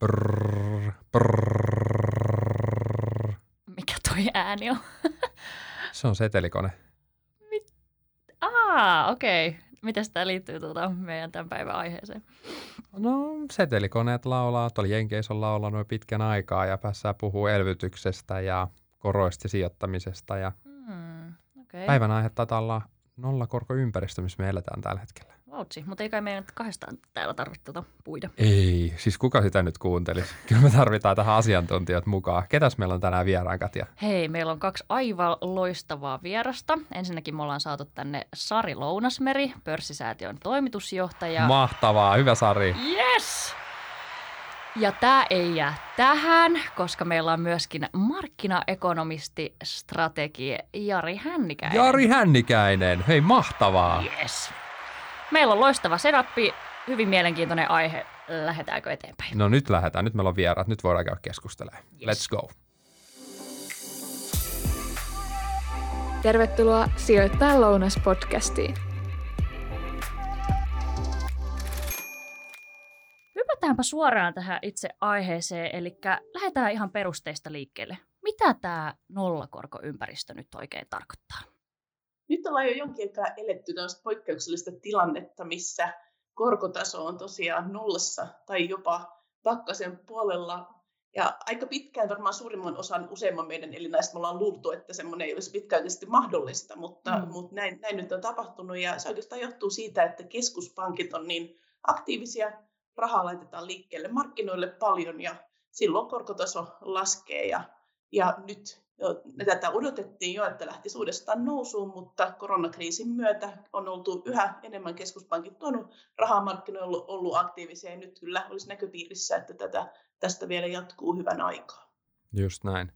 Brrr, brrr. Mikä toi ääni on? Se on setelikone. Aa, okei. Okay. Miten tämä liittyy tuota meidän tämän päivän aiheeseen? No, setelikoneet laulaa, tuolla Jenkeissä on laulanut pitkän aikaa ja päässään puhuu elvytyksestä ja koroista sijoittamisesta. Ja Hmm, okay. päivän aihe taitaa olla nollakorkoympäristö, missä me eletään tällä hetkellä. Vautsi, mutta ei kai meidän kahdestaan täällä tarvitse tuota puida. Ei, siis kuka sitä nyt kuuntelisi? Kyllä me tarvitaan tähän asiantuntijat mukaan. Ketäs meillä on tänään vieraan, Katja? Hei, meillä on kaksi aivan loistavaa vierasta. Ensinnäkin me ollaan saatu tänne Sari Lounasmeri, pörssisäätiön toimitusjohtaja. Mahtavaa, hyvä Sari. Yes! Ja tämä ei jää tähän, koska meillä on myöskin markkinaekonomisti, strategi Jari Hännikäinen. Jari Hännikäinen, hei mahtavaa. Yes. Meillä on loistava setappi, hyvin mielenkiintoinen aihe. Lähdetäänkö eteenpäin? No nyt lähdetään, nyt meillä on vieraat, nyt voidaan käydä keskustelemaan. Yes. Let's go. Tervetuloa Sijoittaa lounas-podcastiin. Hypätäänpä suoraan tähän itse aiheeseen, eli lähdetään ihan perusteista liikkeelle. Mitä tämä nollakorkoympäristö nyt oikein tarkoittaa? Nyt ollaan jo jonkin aikaa eletty tällaista poikkeuksellista tilannetta, missä korkotaso on tosiaan nollassa tai jopa pakkasen puolella. Ja aika pitkään varmaan suurimman osan useimman meidän elinäistä me ollaan luultu, että semmoinen ei olisi pitkäaikaisesti mahdollista, mutta, mm. mutta näin, näin nyt on tapahtunut. Ja se oikeastaan johtuu siitä, että keskuspankit on niin aktiivisia, rahaa laitetaan liikkeelle markkinoille paljon ja silloin korkotaso laskee. Ja, ja nyt tätä odotettiin jo, että lähtisi uudestaan nousuun, mutta koronakriisin myötä on oltu yhä enemmän keskuspankit tuonut rahaa markkinoilla ollut aktiivisia ja nyt kyllä olisi näköpiirissä, että tätä, tästä vielä jatkuu hyvän aikaa. Just näin.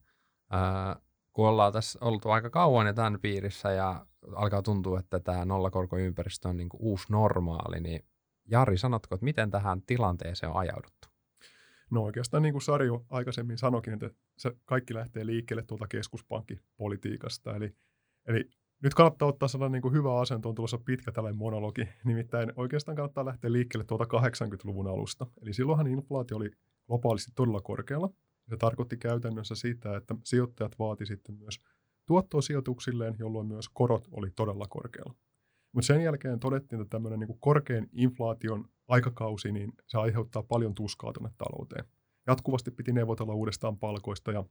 Äh, kun ollaan tässä oltu aika kauan ja tämän piirissä ja alkaa tuntua, että tämä nollakorkoympäristö on niin uusi normaali, niin Jari, sanotko, että miten tähän tilanteeseen on ajauduttu? No oikeastaan niin kuin Sari jo aikaisemmin sanokin, että se kaikki lähtee liikkeelle tuolta keskuspankkipolitiikasta. Eli, eli nyt kannattaa ottaa sellainen niin kuin hyvä asento, on tulossa pitkä tällainen monologi. Nimittäin oikeastaan kannattaa lähteä liikkeelle tuolta 80-luvun alusta. Eli silloinhan inflaatio oli globaalisti todella korkealla. Se tarkoitti käytännössä sitä, että sijoittajat vaati sitten myös tuottoa sijoituksilleen, jolloin myös korot oli todella korkealla. Mutta sen jälkeen todettiin, että tämmöinen niin korkean inflaation aikakausi, niin se aiheuttaa paljon tuskaa tuonne talouteen. Jatkuvasti piti neuvotella uudestaan palkoista ja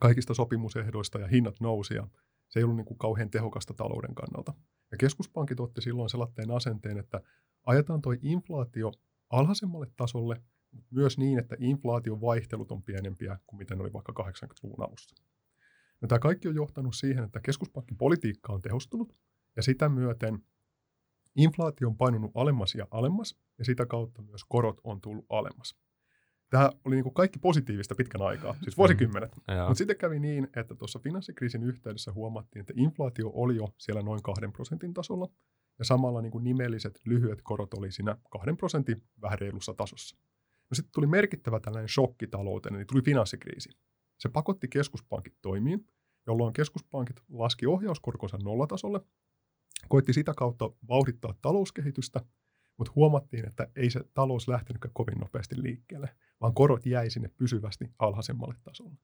kaikista sopimusehdoista ja hinnat nousi ja se ei ollut niin kuin kauhean tehokasta talouden kannalta. Ja keskuspankit otti silloin sellaisen asenteen, että ajetaan tuo inflaatio alhaisemmalle tasolle, mutta myös niin, että inflaation vaihtelut on pienempiä kuin mitä ne oli vaikka 80-luvun alussa. No, tämä kaikki on johtanut siihen, että keskuspankin politiikka on tehostunut ja sitä myöten inflaatio on painunut alemmas ja alemmas, ja sitä kautta myös korot on tullut alemmas. Tämä oli niin kuin kaikki positiivista pitkän aikaa, siis vuosikymmenet. Mm, Mutta sitten kävi niin, että tuossa finanssikriisin yhteydessä huomattiin, että inflaatio oli jo siellä noin kahden prosentin tasolla, ja samalla niin kuin nimelliset lyhyet korot oli siinä kahden prosentin vähän reilussa tasossa. No sitten tuli merkittävä tällainen shokki talouteen, eli tuli finanssikriisi. Se pakotti keskuspankit toimiin, jolloin keskuspankit laski ohjauskorkonsa nollatasolle koitti sitä kautta vauhdittaa talouskehitystä, mutta huomattiin, että ei se talous lähtenytkään kovin nopeasti liikkeelle, vaan korot jäi sinne pysyvästi alhaisemmalle tasolle.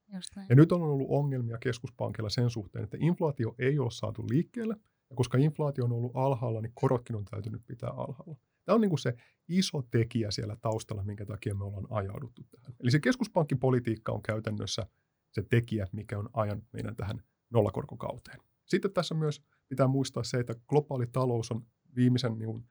Ja nyt on ollut ongelmia keskuspankilla sen suhteen, että inflaatio ei ole saatu liikkeelle, ja koska inflaatio on ollut alhaalla, niin korotkin on täytynyt pitää alhaalla. Tämä on niin kuin se iso tekijä siellä taustalla, minkä takia me ollaan ajauduttu tähän. Eli se keskuspankkipolitiikka on käytännössä se tekijä, mikä on ajanut meidän tähän nollakorkokauteen. Sitten tässä myös pitää muistaa se, että globaali talous on viimeisen niin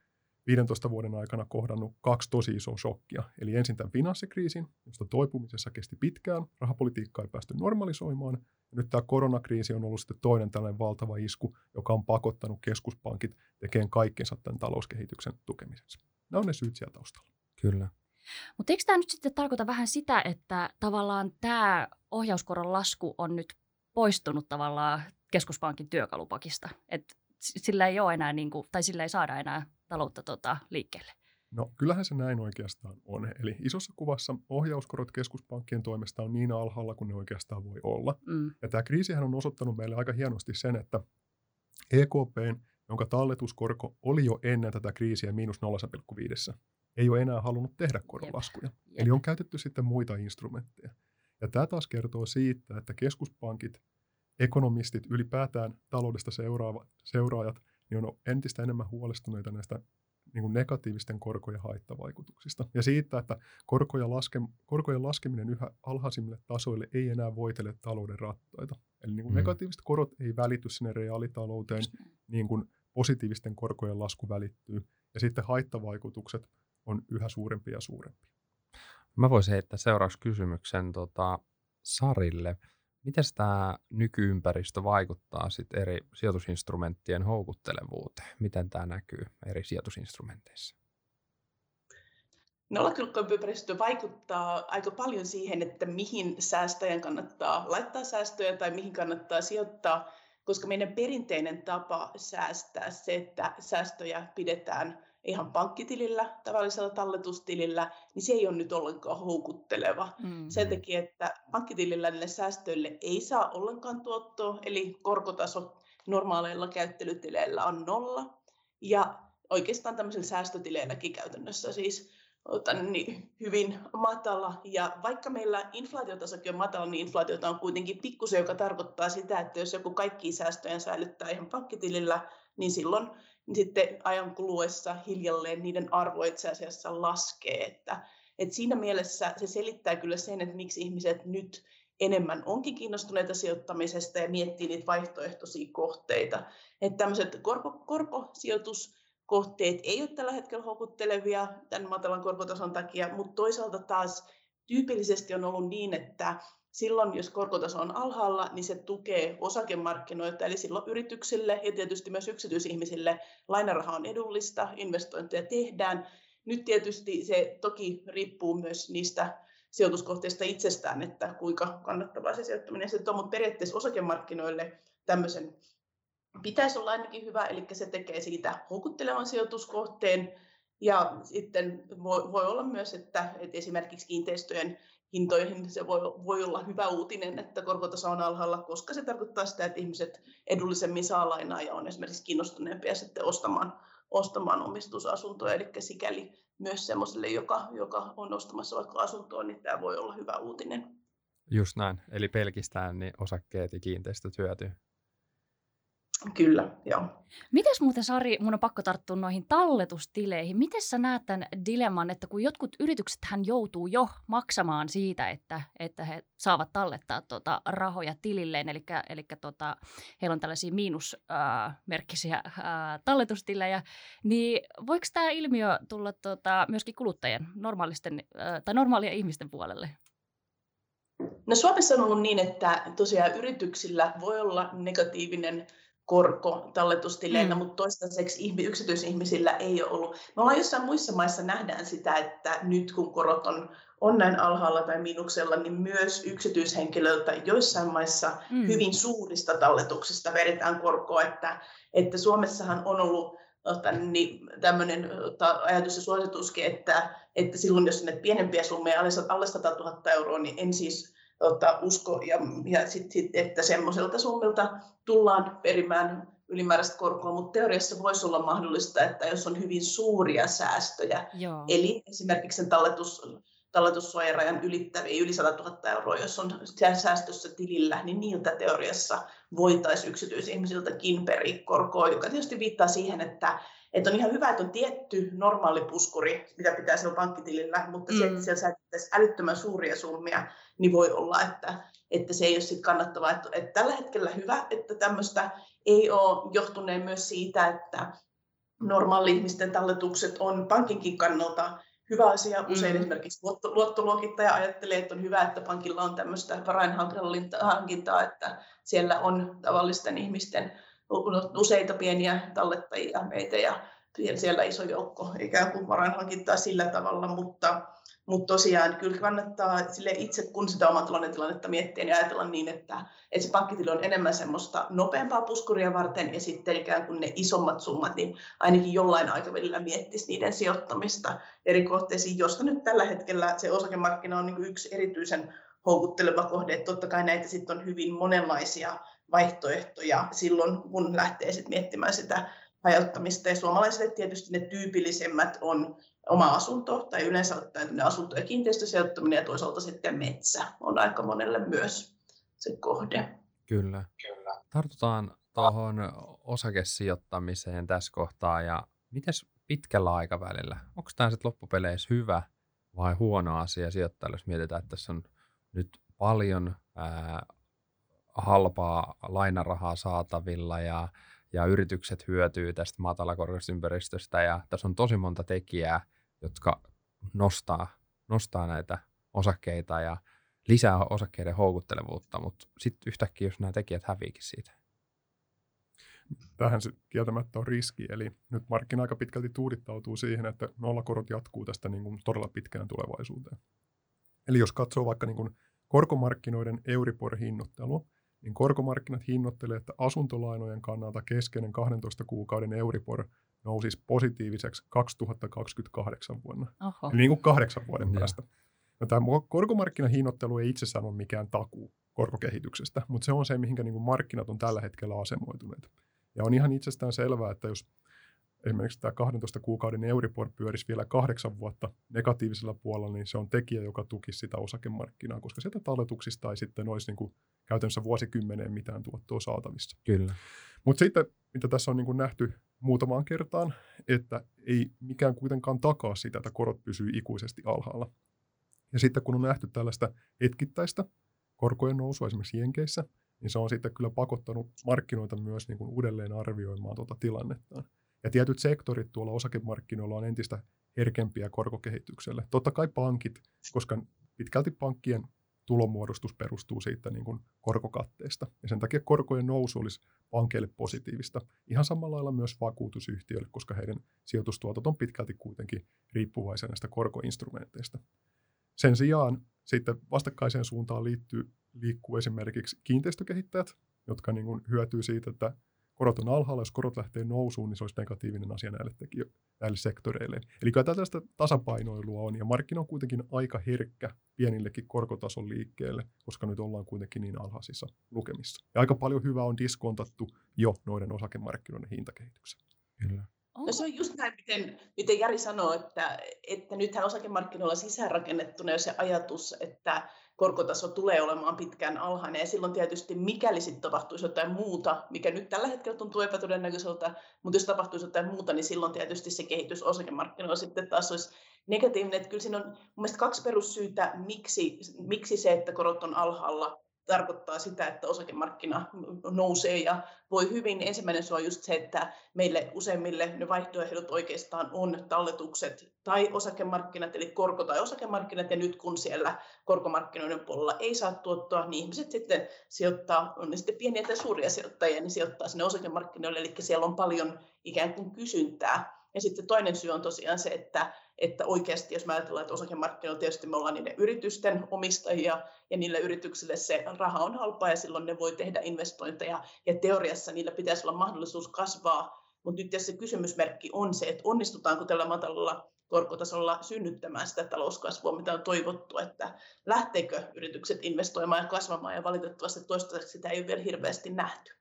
15 vuoden aikana kohdannut kaksi tosi isoa shokkia. Eli ensin tämän finanssikriisin, josta toipumisessa kesti pitkään, rahapolitiikka ei päästy normalisoimaan. Ja nyt tämä koronakriisi on ollut sitten toinen tällainen valtava isku, joka on pakottanut keskuspankit tekemään kaikkensa tämän talouskehityksen tukemiseksi. Nämä on ne syyt siellä taustalla. Kyllä. Mutta eikö tämä nyt sitten tarkoita vähän sitä, että tavallaan tämä ohjauskoron lasku on nyt poistunut tavallaan keskuspankin työkalupakista. Et sillä ei ole enää, niin kuin, tai sillä ei saada enää taloutta tota, liikkeelle. No kyllähän se näin oikeastaan on. Eli isossa kuvassa ohjauskorot keskuspankkien toimesta on niin alhaalla kuin ne oikeastaan voi olla. Mm. Ja tämä kriisihän on osoittanut meille aika hienosti sen, että EKP, jonka talletuskorko oli jo ennen tätä kriisiä miinus 0,5, ei ole enää halunnut tehdä koronlaskuja. Jep. Eli on käytetty sitten muita instrumentteja. Ja tämä taas kertoo siitä, että keskuspankit, ekonomistit, ylipäätään taloudesta seuraava, seuraajat, niin on entistä enemmän huolestuneita näistä niin kuin negatiivisten korkojen haittavaikutuksista. Ja siitä, että korkoja laske, korkojen laskeminen yhä alhaisimmille tasoille ei enää voitele talouden rattaita. Eli niin kuin Mm. negatiiviset korot ei välity sinne reaalitalouteen, niin kuin positiivisten korkojen lasku välittyy. Ja sitten haittavaikutukset on yhä suurempia ja suurempia. Mä voisin heittää seuraavaksi kysymyksen tota, Sarille. Miten tämä nykyympäristö vaikuttaa sit eri sijoitusinstrumenttien houkuttelevuuteen? Miten tämä näkyy eri sijoitusinstrumenteissa? Nollakylkkoympäristö vaikuttaa aika paljon siihen, että mihin säästäjän kannattaa laittaa säästöjä tai mihin kannattaa sijoittaa, koska meidän perinteinen tapa säästää se, että säästöjä pidetään ihan pankkitilillä, tavallisella talletustilillä, niin se ei ole nyt ollenkaan houkutteleva. Mm. Sen takia, että pankkitilillä niille säästöille ei saa ollenkaan tuottoa, eli korkotaso normaaleilla käyttelytileillä on nolla. Ja oikeastaan tämmöisillä säästötileilläkin käytännössä siis otan, niin hyvin matala. Ja vaikka meillä inflaatiotasokin on matala, niin inflaatiota on kuitenkin pikkusen, joka tarkoittaa sitä, että jos joku kaikki säästöjä säilyttää ihan pankkitilillä, niin silloin niin sitten ajan kuluessa hiljalleen niiden arvo itse asiassa laskee. Että, että siinä mielessä se selittää kyllä sen, että miksi ihmiset nyt enemmän onkin kiinnostuneita sijoittamisesta ja miettii niitä vaihtoehtoisia kohteita. Että tämmöiset korko, korkosijoituskohteet ei ole tällä hetkellä houkuttelevia tämän matalan korkotason takia, mutta toisaalta taas tyypillisesti on ollut niin, että silloin, jos korkotaso on alhaalla, niin se tukee osakemarkkinoita, eli silloin yrityksille ja tietysti myös yksityisihmisille lainaraha on edullista, investointeja tehdään. Nyt tietysti se toki riippuu myös niistä sijoituskohteista itsestään, että kuinka kannattavaa se sijoittaminen sitten on, mutta periaatteessa osakemarkkinoille tämmöisen pitäisi olla ainakin hyvä, eli se tekee siitä houkuttelevan sijoituskohteen, ja sitten voi, voi olla myös, että, että esimerkiksi kiinteistöjen hintoihin se voi, voi olla hyvä uutinen, että korkotaso on alhaalla, koska se tarkoittaa sitä, että ihmiset edullisemmin saa lainaa ja on esimerkiksi kiinnostuneempia sitten ostamaan, ostamaan omistusasuntoja, eli sikäli myös semmoiselle, joka, joka on ostamassa vaikka asuntoa, niin tämä voi olla hyvä uutinen. Just näin. Eli pelkistään niin osakkeet ja kiinteistöt hyötyy. Kyllä, joo. Mites muuten Sari, mun on pakko tarttua noihin talletustileihin. Miten sä näet tämän dilemman, että kun jotkut yritykset hän joutuu jo maksamaan siitä, että, että he saavat tallettaa tota rahoja tililleen, eli, eli tota, heillä on tällaisia miinusmerkkisiä äh, talletustilejä, niin voiko tämä ilmiö tulla tota, myöskin kuluttajien, normaalisten, äh, tai normaalien ihmisten puolelle? No Suomessa on ollut niin, että tosiaan yrityksillä voi olla negatiivinen korko talletustileillä, mm. mutta toistaiseksi yksityisihmisillä ei ole ollut. Me ollaan jossain muissa maissa nähdään sitä, että nyt kun korot on, on näin alhaalla tai miinuksella, niin myös yksityishenkilöltä joissain maissa mm. hyvin suurista talletuksista vedetään korkoa, että, että Suomessahan on ollut niin tämmöinen ajatus ja suosituskin, että, että silloin jos sinne pienempiä summia alle 100 000 euroa, niin en siis ota, usko, ja, ja sit, sit, että semmoiselta summilta tullaan perimään ylimääräistä korkoa, mutta teoriassa voisi olla mahdollista, että jos on hyvin suuria säästöjä, Joo. eli esimerkiksi sen talletus, talletussuojarajan ylittäviä yli 100 000 euroa, jos on säästössä tilillä, niin niiltä teoriassa voitaisiin yksityisihmisiltäkin periä korkoa, joka tietysti viittaa siihen, että että on ihan hyvä, että on tietty normaali puskuri, mitä pitää siellä pankkitilillä, mutta mm. se, että siellä säästettäisiin älyttömän suuria summia, niin voi olla, että, että se ei ole sitten kannattavaa. Että, että tällä hetkellä hyvä, että tämmöistä ei ole johtuneen myös siitä, että normaali ihmisten talletukset on pankinkin kannalta hyvä asia. Usein mm. esimerkiksi luotto, luottoluokittaja ajattelee, että on hyvä, että pankilla on tämmöistä varainhankintaa, että siellä on tavallisten ihmisten useita pieniä tallettajia meitä ja siellä iso joukko ikään kuin varainhankintaa sillä tavalla, mutta, mutta tosiaan kyllä kannattaa sille itse, kun sitä oman talouden tilannetta miettiä, niin ajatella niin, että, että se pankkitili on enemmän semmoista nopeampaa puskuria varten ja sitten ikään kuin ne isommat summat, niin ainakin jollain aikavälillä miettisi niiden sijoittamista eri kohteisiin, josta nyt tällä hetkellä se osakemarkkina on niin yksi erityisen houkutteleva kohde, että totta kai näitä sitten on hyvin monenlaisia vaihtoehtoja silloin, kun lähtee sit miettimään sitä hajauttamista. Ja suomalaisille tietysti ne tyypillisemmät on, oma asunto tai yleensä ottaen asunto- ja kiinteistösijoittaminen ja toisaalta sitten metsä on aika monelle myös se kohde. Kyllä. Kyllä. Tartutaan tuohon osakesijoittamiseen tässä kohtaa ja miten pitkällä aikavälillä, onko tämä sitten loppupeleissä hyvä vai huono asia sijoittajille, jos mietitään, että tässä on nyt paljon ää, halpaa lainarahaa saatavilla ja, ja yritykset hyötyy tästä matalakorkeasta ympäristöstä ja tässä on tosi monta tekijää, jotka nostaa, nostaa näitä osakkeita ja lisää osakkeiden houkuttelevuutta, mutta sitten yhtäkkiä, jos nämä tekijät häviikin siitä. Tähän se kieltämättä on riski, eli nyt markkina aika pitkälti tuudittautuu siihen, että nollakorot jatkuu tästä niin kuin todella pitkään tulevaisuuteen. Eli jos katsoo vaikka niin kuin korkomarkkinoiden Euribor-hinnoittelua, niin korkomarkkinat hinnoittelee, että asuntolainojen kannalta keskeinen 12 kuukauden Euribor nousisi positiiviseksi 2028 vuonna. Oho. Eli niin kuin kahdeksan vuoden ja. päästä. No, tämä korkomarkkinahinnoittelu ei itsessään ole mikään takuu korkokehityksestä, mutta se on se, mihinkä niin kuin markkinat on tällä hetkellä asemoituneet. Ja on ihan itsestään selvää, että jos esimerkiksi tämä 12 kuukauden Euribor pyörisi vielä kahdeksan vuotta negatiivisella puolella, niin se on tekijä, joka tukisi sitä osakemarkkinaa, koska sieltä talletuksista ei sitten olisi niin kuin käytännössä vuosikymmeneen mitään tuottoa saatavissa. Kyllä. Mutta sitten, mitä tässä on niin kuin nähty muutamaan kertaan, että ei mikään kuitenkaan takaa sitä, että korot pysyy ikuisesti alhaalla. Ja sitten kun on nähty tällaista hetkittäistä korkojen nousua esimerkiksi Jenkeissä, niin se on sitten kyllä pakottanut markkinoita myös niin kuin uudelleen arvioimaan tuota tilannettaan. Ja tietyt sektorit tuolla osakemarkkinoilla on entistä herkempiä korkokehitykselle. Totta kai pankit, koska pitkälti pankkien tulonmuodostus perustuu siitä niin kuin korkokatteesta. Ja sen takia korkojen nousu olisi pankeille positiivista. Ihan samalla lailla myös vakuutusyhtiöille, koska heidän sijoitustuotot on pitkälti kuitenkin riippuvaisia näistä korkoinstrumenteista. Sen sijaan sitten vastakkaiseen suuntaan liittyy, liikkuu esimerkiksi kiinteistökehittäjät, jotka niin kuin hyötyy siitä, että korot on alhaalla, jos korot lähtee nousuun, niin se olisi negatiivinen asia näille, tekijö, näille sektoreille. Eli kyllä tällaista tasapainoilua on, ja markkina on kuitenkin aika herkkä pienillekin korkotason liikkeelle, koska nyt ollaan kuitenkin niin alhaisissa lukemissa. Ja aika paljon hyvää on diskontattu jo noiden osakemarkkinoiden hintakehityksen. Kyllä. No se on just näin, miten, miten Jari sanoo, että, että nythän osakemarkkinoilla sisäänrakennettuna se ajatus, että korkotaso tulee olemaan pitkään alhainen. Ja silloin tietysti, mikäli sitten tapahtuisi jotain muuta, mikä nyt tällä hetkellä tuntuu epätodennäköiseltä, mutta jos tapahtuisi jotain muuta, niin silloin tietysti se kehitys osakemarkkinoilla sitten taas olisi negatiivinen. Että kyllä siinä on mun kaksi perussyytä, miksi, miksi se, että korot on alhaalla, tarkoittaa sitä, että osakemarkkina nousee ja voi hyvin. Ensimmäinen se on just se, että meille useimmille ne vaihtoehdot oikeastaan on talletukset tai osakemarkkinat, eli korko- tai osakemarkkinat, ja nyt kun siellä korkomarkkinoiden puolella ei saa tuottoa, niin ihmiset sitten sijoittaa, on ne sitten pieniä tai suuria sijoittajia, niin sijoittaa sinne osakemarkkinoille, eli siellä on paljon ikään kuin kysyntää. Ja sitten toinen syy on tosiaan se, että että oikeasti jos mä ajatellaan, että osakemarkkinoilla tietysti me ollaan niiden yritysten omistajia ja niille yrityksille se raha on halpaa ja silloin ne voi tehdä investointeja ja teoriassa niillä pitäisi olla mahdollisuus kasvaa, mutta nyt se kysymysmerkki on se, että onnistutaanko tällä matalalla korkotasolla synnyttämään sitä talouskasvua, mitä on toivottu, että lähteekö yritykset investoimaan ja kasvamaan, ja valitettavasti toistaiseksi sitä ei ole vielä hirveästi nähty.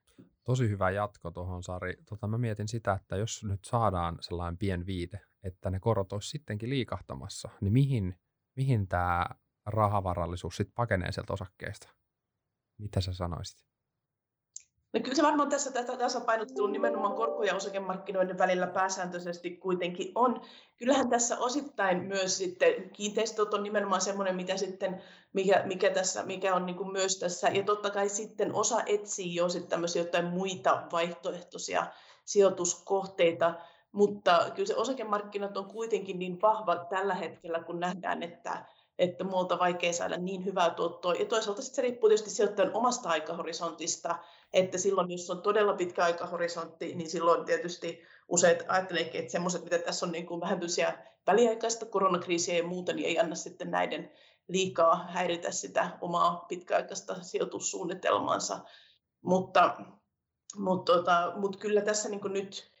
Tosi hyvä jatko tuohon, Sari. Tota, mä mietin sitä, että jos nyt saadaan sellainen pien viite, että ne korot olisi sittenkin liikahtamassa, niin mihin, mihin tämä rahavarallisuus sitten pakenee sieltä osakkeesta? Mitä sä sanoisit? No kyllä se varmaan tässä tasapainottelu nimenomaan korko- ja osakemarkkinoiden välillä pääsääntöisesti kuitenkin on. Kyllähän tässä osittain myös sitten kiinteistöt on nimenomaan semmoinen, mitä sitten, mikä, mikä, tässä, mikä on niin kuin myös tässä. Ja totta kai sitten osa etsii jo sitten tämmöisiä jotain muita vaihtoehtoisia sijoituskohteita. Mutta kyllä se osakemarkkinat on kuitenkin niin vahva tällä hetkellä, kun nähdään, että että muuta vaikea saada niin hyvää tuottoa. Ja toisaalta sitten se riippuu tietysti sijoittajan omasta aikahorisontista, että silloin jos on todella pitkä aikahorisontti, niin silloin tietysti useat ajatteleekin, että semmoiset, mitä tässä on niin kuin vähän väliaikaista koronakriisiä ja muuta, niin ei anna sitten näiden liikaa häiritä sitä omaa pitkäaikaista sijoitussuunnitelmaansa. Mutta, mutta, tota, mutta kyllä tässä niin nyt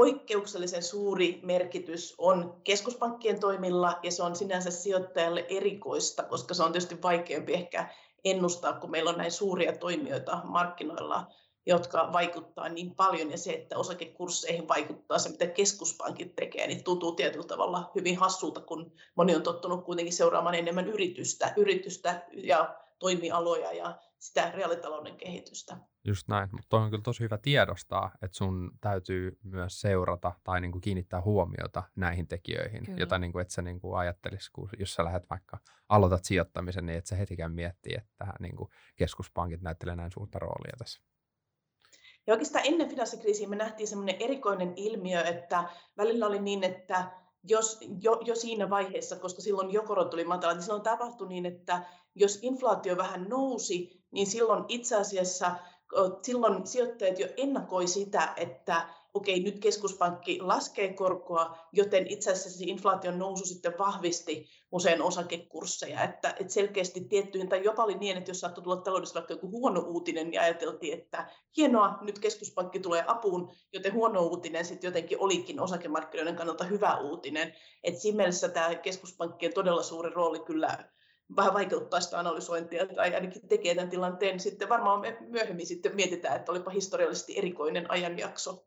poikkeuksellisen suuri merkitys on keskuspankkien toimilla ja se on sinänsä sijoittajalle erikoista, koska se on tietysti vaikeampi ehkä ennustaa, kun meillä on näin suuria toimijoita markkinoilla jotka vaikuttaa niin paljon ja se, että osakekursseihin vaikuttaa se, mitä keskuspankit tekee, niin tuntuu tietyllä tavalla hyvin hassulta, kun moni on tottunut kuitenkin seuraamaan enemmän yritystä, yritystä ja toimialoja ja sitä reaalitalouden kehitystä. Just näin, mutta on kyllä tosi hyvä tiedostaa, että sun täytyy myös seurata tai niin kuin kiinnittää huomiota näihin tekijöihin, kyllä. jota niin kuin, et sä niin kuin ajattelisi, kun jos sä lähdet vaikka aloitat sijoittamisen, niin et sä hetikään miettii, että niin kuin keskuspankit näyttelee näin suurta roolia tässä. Ja oikeastaan ennen finanssikriisiä me nähtiin semmoinen erikoinen ilmiö, että välillä oli niin, että jos jo, jo siinä vaiheessa, koska silloin jo korot tuli matala, niin silloin tapahtui niin, että jos inflaatio vähän nousi, niin silloin itse asiassa silloin sijoittajat jo ennakoi sitä, että okei, nyt keskuspankki laskee korkoa, joten itse asiassa inflaation nousu sitten vahvisti usein osakekursseja. Että, että selkeästi tiettyihin, tai jopa oli niin, että jos saattoi tulla taloudessa vaikka joku huono uutinen, niin ajateltiin, että hienoa, nyt keskuspankki tulee apuun, joten huono uutinen sitten jotenkin olikin osakemarkkinoiden kannalta hyvä uutinen. Että siinä mielessä tämä keskuspankkien todella suuri rooli kyllä vähän vaikeuttaa sitä analysointia tai ainakin tekee tämän tilanteen, sitten varmaan me myöhemmin sitten mietitään, että olipa historiallisesti erikoinen ajanjakso.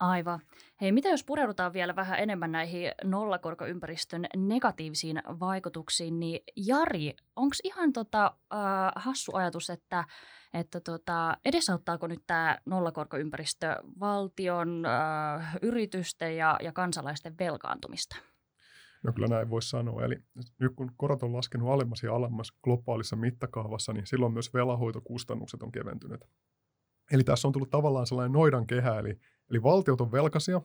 Aivan. Hei, mitä jos pureudutaan vielä vähän enemmän näihin nollakorkoympäristön negatiivisiin vaikutuksiin, niin Jari, onko ihan tota, äh, hassu ajatus, että, että tota, edesauttaako nyt tämä nollakorkoympäristö valtion, äh, yritysten ja, ja kansalaisten velkaantumista? No kyllä näin voisi sanoa. Eli nyt kun korot on laskenut alemmas ja alemmas globaalissa mittakaavassa, niin silloin myös velahoitokustannukset on keventyneet. Eli tässä on tullut tavallaan sellainen noidan kehä, eli, eli valtiot on velkaisia,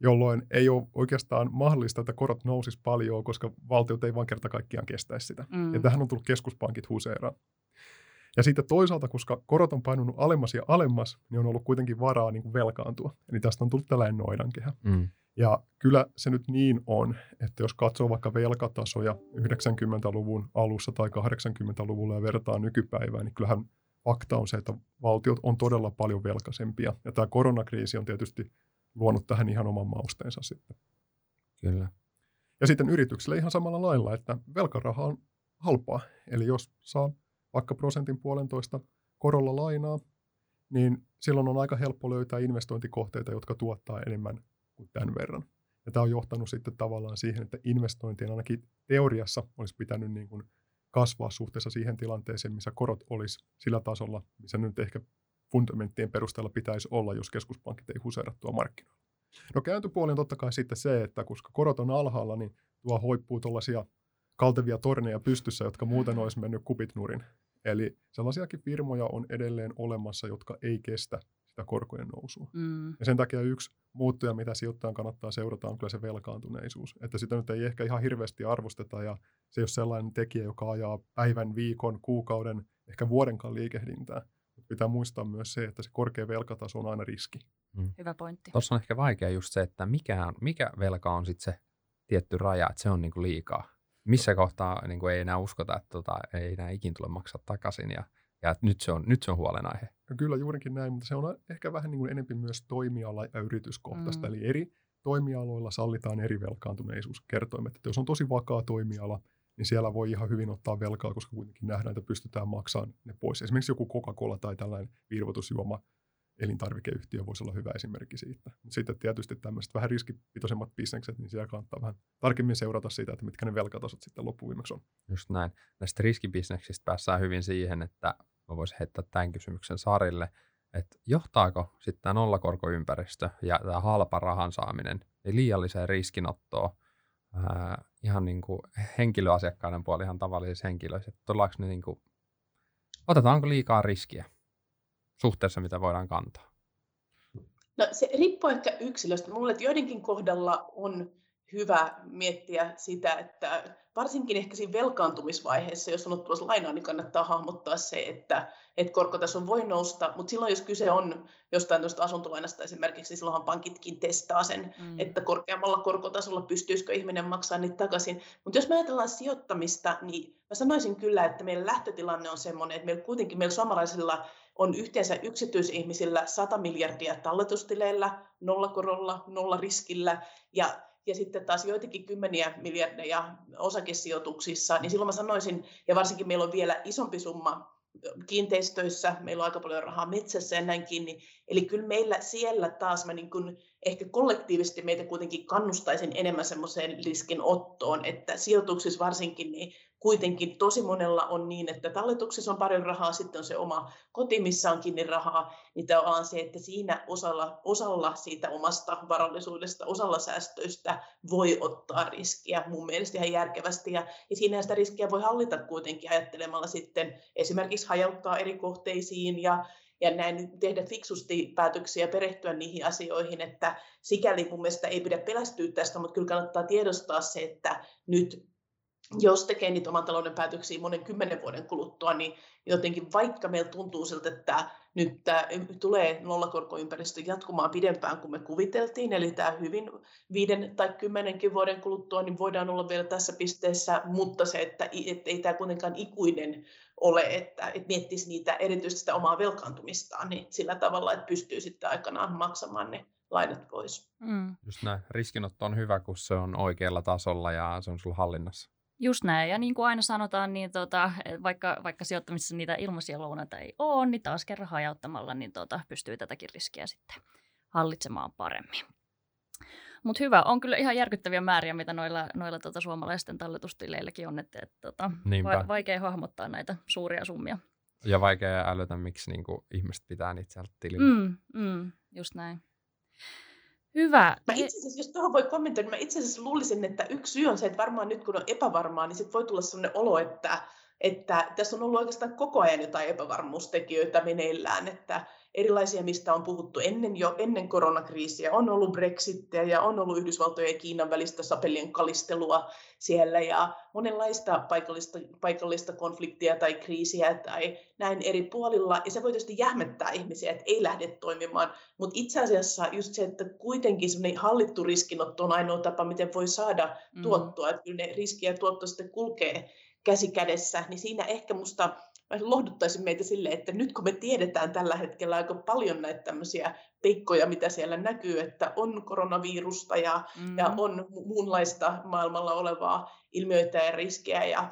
jolloin ei ole oikeastaan mahdollista, että korot nousis paljon, koska valtiot ei vaan kerta kaikkiaan kestäisi sitä. Mm. Ja tähän on tullut keskuspankit huseeraan. Ja sitten toisaalta, koska korot on painunut alemmas ja alemmas, niin on ollut kuitenkin varaa niin kuin velkaantua. Eli tästä on tullut tällainen noidankehä. Mm. Ja kyllä se nyt niin on, että jos katsoo vaikka velkatasoja 90-luvun alussa tai 80-luvulla ja vertaa nykypäivään, niin kyllähän fakta on se, että valtiot on todella paljon velkaisempia. Ja tämä koronakriisi on tietysti luonut tähän ihan oman mausteensa sitten. Kyllä. Ja sitten yrityksille ihan samalla lailla, että velkaraha on halpaa. Eli jos saa vaikka prosentin puolentoista korolla lainaa, niin silloin on aika helppo löytää investointikohteita, jotka tuottaa enemmän tämän verran. Ja tämä on johtanut sitten tavallaan siihen, että investointien ainakin teoriassa olisi pitänyt niin kuin kasvaa suhteessa siihen tilanteeseen, missä korot olisi sillä tasolla, missä nyt ehkä fundamenttien perusteella pitäisi olla, jos keskuspankit ei huseerattua markkinoilla. No kääntöpuoli on totta kai sitten se, että koska korot on alhaalla, niin tuo hoippuu tuollaisia kaltevia torneja pystyssä, jotka muuten olisi mennyt kupit nurin. Eli sellaisiakin firmoja on edelleen olemassa, jotka ei kestä sitä korkojen nousua. Mm. Ja sen takia yksi muuttuja, mitä sijoittajan kannattaa seurata, on kyllä se velkaantuneisuus. Että sitä nyt ei ehkä ihan hirveästi arvosteta ja se ei ole sellainen tekijä, joka ajaa päivän, viikon, kuukauden, ehkä vuodenkaan liikehdintää. Mutta pitää muistaa myös se, että se korkea velkataso on aina riski. Mm. Hyvä pointti. Tuossa on ehkä vaikea just se, että mikä, on, mikä velka on sitten se tietty raja, että se on niinku liikaa. Missä kohtaa niinku ei enää uskota, että tota, ei enää ikin tule maksaa takaisin ja ja että nyt se on, nyt se on huolenaihe. No kyllä juurikin näin, mutta se on ehkä vähän niin kuin enemmän myös toimiala- ja yrityskohtaista. Mm. Eli eri toimialoilla sallitaan eri velkaantuneisuuskertoimet. Että jos on tosi vakaa toimiala, niin siellä voi ihan hyvin ottaa velkaa, koska kuitenkin nähdään, että pystytään maksamaan ne pois. Esimerkiksi joku Coca-Cola tai tällainen virvoitusjuoma elintarvikeyhtiö voisi olla hyvä esimerkki siitä. Mutta sitten tietysti tämmöiset vähän riskipitoisemmat bisnekset, niin siellä kannattaa vähän tarkemmin seurata sitä, että mitkä ne velkatasot sitten loppuviimeksi on. Just näin. Näistä riskibisneksistä päässään hyvin siihen, että mä voisin heittää tämän kysymyksen Sarille, että johtaako sitten tämä nollakorkoympäristö ja tämä halpa rahan saaminen niin liialliseen riskinottoon ää, ihan niin kuin henkilöasiakkaiden puolella ihan tavallisissa henkilöissä, että ne niin kuin, otetaanko liikaa riskiä suhteessa, mitä voidaan kantaa? No se riippuu ehkä yksilöstä. Mulle, että joidenkin kohdalla on hyvä miettiä sitä, että varsinkin ehkä siinä velkaantumisvaiheessa, jos on ottamassa lainaa, niin kannattaa hahmottaa se, että, että korkotaso voi nousta, mutta silloin jos kyse on jostain tuosta asuntolainasta esimerkiksi, niin silloinhan pankitkin testaa sen, mm. että korkeammalla korkotasolla pystyisikö ihminen maksaa niitä takaisin. Mutta jos me ajatellaan sijoittamista, niin mä sanoisin kyllä, että meidän lähtötilanne on sellainen, että meillä kuitenkin meillä suomalaisilla on yhteensä yksityisihmisillä 100 miljardia talletustileillä, nollakorolla, nollariskillä, ja ja sitten taas joitakin kymmeniä miljardeja osakesijoituksissa, niin silloin mä sanoisin, ja varsinkin meillä on vielä isompi summa kiinteistöissä, meillä on aika paljon rahaa metsässä ja näin kiinni. Eli kyllä meillä siellä taas mä niin kuin ehkä kollektiivisesti meitä kuitenkin kannustaisin enemmän semmoiseen riskinottoon, että sijoituksissa varsinkin niin kuitenkin tosi monella on niin, että talletuksessa on paljon rahaa, sitten on se oma koti, missä on kiinni rahaa, niin tämä on se, että siinä osalla, osalla siitä omasta varallisuudesta, osalla säästöistä voi ottaa riskiä mun mielestä ihan järkevästi, ja, ja siinä sitä riskiä voi hallita kuitenkin ajattelemalla sitten esimerkiksi hajauttaa eri kohteisiin ja ja näin tehdä fiksusti päätöksiä perehtyä niihin asioihin, että sikäli mun mielestä ei pidä pelästyä tästä, mutta kyllä kannattaa tiedostaa se, että nyt jos tekee niitä oman talouden päätöksiä monen kymmenen vuoden kuluttua, niin jotenkin vaikka meillä tuntuu siltä, että nyt tämä tulee nollakorkoympäristö jatkumaan pidempään kuin me kuviteltiin, eli tämä hyvin viiden tai kymmenenkin vuoden kuluttua, niin voidaan olla vielä tässä pisteessä, mutta se, että, ei tämä kuitenkaan ikuinen ole, että, että miettisi niitä erityisesti sitä omaa velkaantumistaan niin sillä tavalla, että pystyy sitten aikanaan maksamaan ne lainat pois. Mm. Just näin. Riskinotto on hyvä, kun se on oikealla tasolla ja se on sulla hallinnassa. Just näin, ja niin kuin aina sanotaan, niin tota, vaikka, vaikka sijoittamisessa niitä ilmaisia lounaita ei ole, niin taas kerran hajauttamalla niin tota, pystyy tätäkin riskiä sitten hallitsemaan paremmin. Mutta hyvä, on kyllä ihan järkyttäviä määriä, mitä noilla, noilla tota, suomalaisten talletustileilläkin on, että et, tota, va- vaikea hahmottaa näitä suuria summia. Ja vaikea älytä, miksi niin kuin, ihmiset pitää niitä sieltä tilillä. Mm, mm, just näin. Hyvä. Mä itse asiassa, jos tuohon voi kommentoida, mä itse asiassa luulisin, että yksi syy on se, että varmaan nyt kun on epävarmaa, niin sit voi tulla sellainen olo, että, että tässä on ollut oikeastaan koko ajan jotain epävarmuustekijöitä meneillään, että erilaisia, mistä on puhuttu ennen jo ennen koronakriisiä. On ollut Brexittiä ja on ollut Yhdysvaltojen ja Kiinan välistä sapelien kalistelua siellä ja monenlaista paikallista, paikallista konfliktia tai kriisiä tai näin eri puolilla. Ja se voi tietysti jähmettää ihmisiä, että ei lähde toimimaan. Mutta itse asiassa just se, että kuitenkin hallittu riskinotto on ainoa tapa, miten voi saada mm. tuottoa. Että kyllä ne riski ja tuotto sitten kulkee käsi kädessä, niin siinä ehkä musta lohduttaisin meitä sille, että nyt kun me tiedetään tällä hetkellä aika paljon näitä tämmöisiä peikkoja, mitä siellä näkyy, että on koronavirusta ja, mm. ja on muunlaista maailmalla olevaa ilmiöitä ja riskejä ja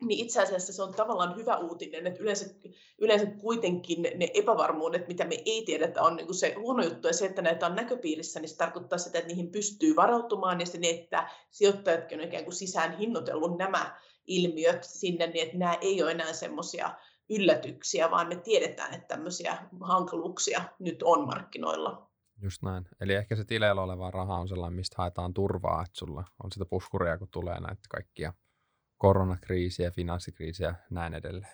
niin itse asiassa se on tavallaan hyvä uutinen, että yleensä, yleensä kuitenkin ne epävarmuudet, mitä me ei tiedetä, on niin se huono juttu. Ja se, että näitä on näköpiirissä, niin se tarkoittaa sitä, että niihin pystyy varautumaan ja se, että sijoittajatkin on ikään kuin sisään hinnoitellut nämä ilmiöt sinne, niin että nämä ei ole enää semmoisia yllätyksiä, vaan me tiedetään, että tämmöisiä hankaluuksia nyt on markkinoilla. Just näin. Eli ehkä se tileillä oleva raha on sellainen, mistä haetaan turvaa, että sulla on sitä puskuria, kun tulee näitä kaikkia koronakriisiä, finanssikriisiä ja näin edelleen.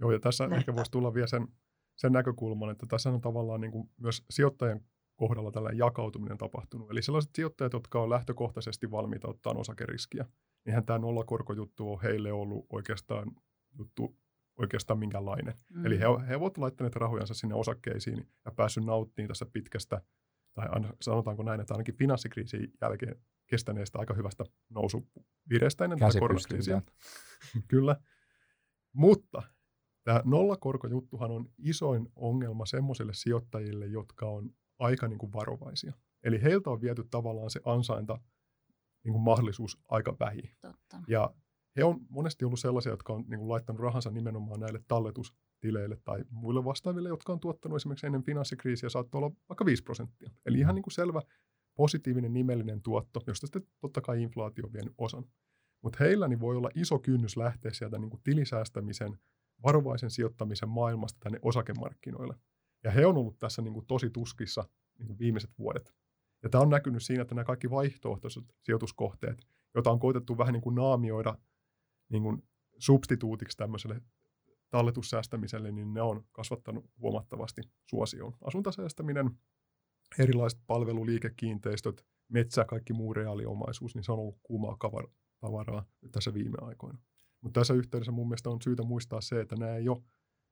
Joo, ja tässä Nähtä. ehkä voisi tulla vielä sen, sen näkökulman, että tässä on tavallaan niin kuin myös sijoittajien kohdalla tällainen jakautuminen tapahtunut. Eli sellaiset sijoittajat, jotka on lähtökohtaisesti valmiita ottaa osakeriskiä, niinhän tämä nollakorkojuttu on heille ollut oikeastaan juttu oikeastaan minkälainen. Mm. Eli he, he ovat laittaneet rahojansa sinne osakkeisiin ja päässyt nauttimaan tässä pitkästä, tai sanotaanko näin, että ainakin finanssikriisin jälkeen kestäneestä aika hyvästä nousuvireestä ennen tätä koronakriisiä. Kyllä. Mutta tämä nollakorkojuttuhan on isoin ongelma semmoisille sijoittajille, jotka on aika niin kuin varovaisia. Eli heiltä on viety tavallaan se ansainta niin kuin mahdollisuus aika vähin. Totta. Ja he on monesti ollut sellaisia, jotka on niin kuin laittanut rahansa nimenomaan näille talletustileille tai muille vastaaville, jotka on tuottanut esimerkiksi ennen finanssikriisiä saattoi olla vaikka 5 prosenttia. Eli ihan niin kuin selvä positiivinen nimellinen tuotto, josta sitten totta kai inflaatio on vienyt osan. Mutta heillä niin voi olla iso kynnys lähteä sieltä niin kuin tilisäästämisen, varovaisen sijoittamisen maailmasta tänne osakemarkkinoille. Ja he on ollut tässä niin kuin tosi tuskissa niin kuin viimeiset vuodet. Ja tämä on näkynyt siinä, että nämä kaikki vaihtoehtoiset sijoituskohteet, joita on koitettu vähän niin kuin naamioida niin kuin substituutiksi tämmöiselle talletussäästämiselle, niin ne on kasvattanut huomattavasti suosioon. Asuntosäästäminen, erilaiset palveluliikekiinteistöt, metsä, kaikki muu reaaliomaisuus, niin se on ollut kuumaa tavaraa tässä viime aikoina. Mutta tässä yhteydessä mun mielestä on syytä muistaa se, että nämä ei ole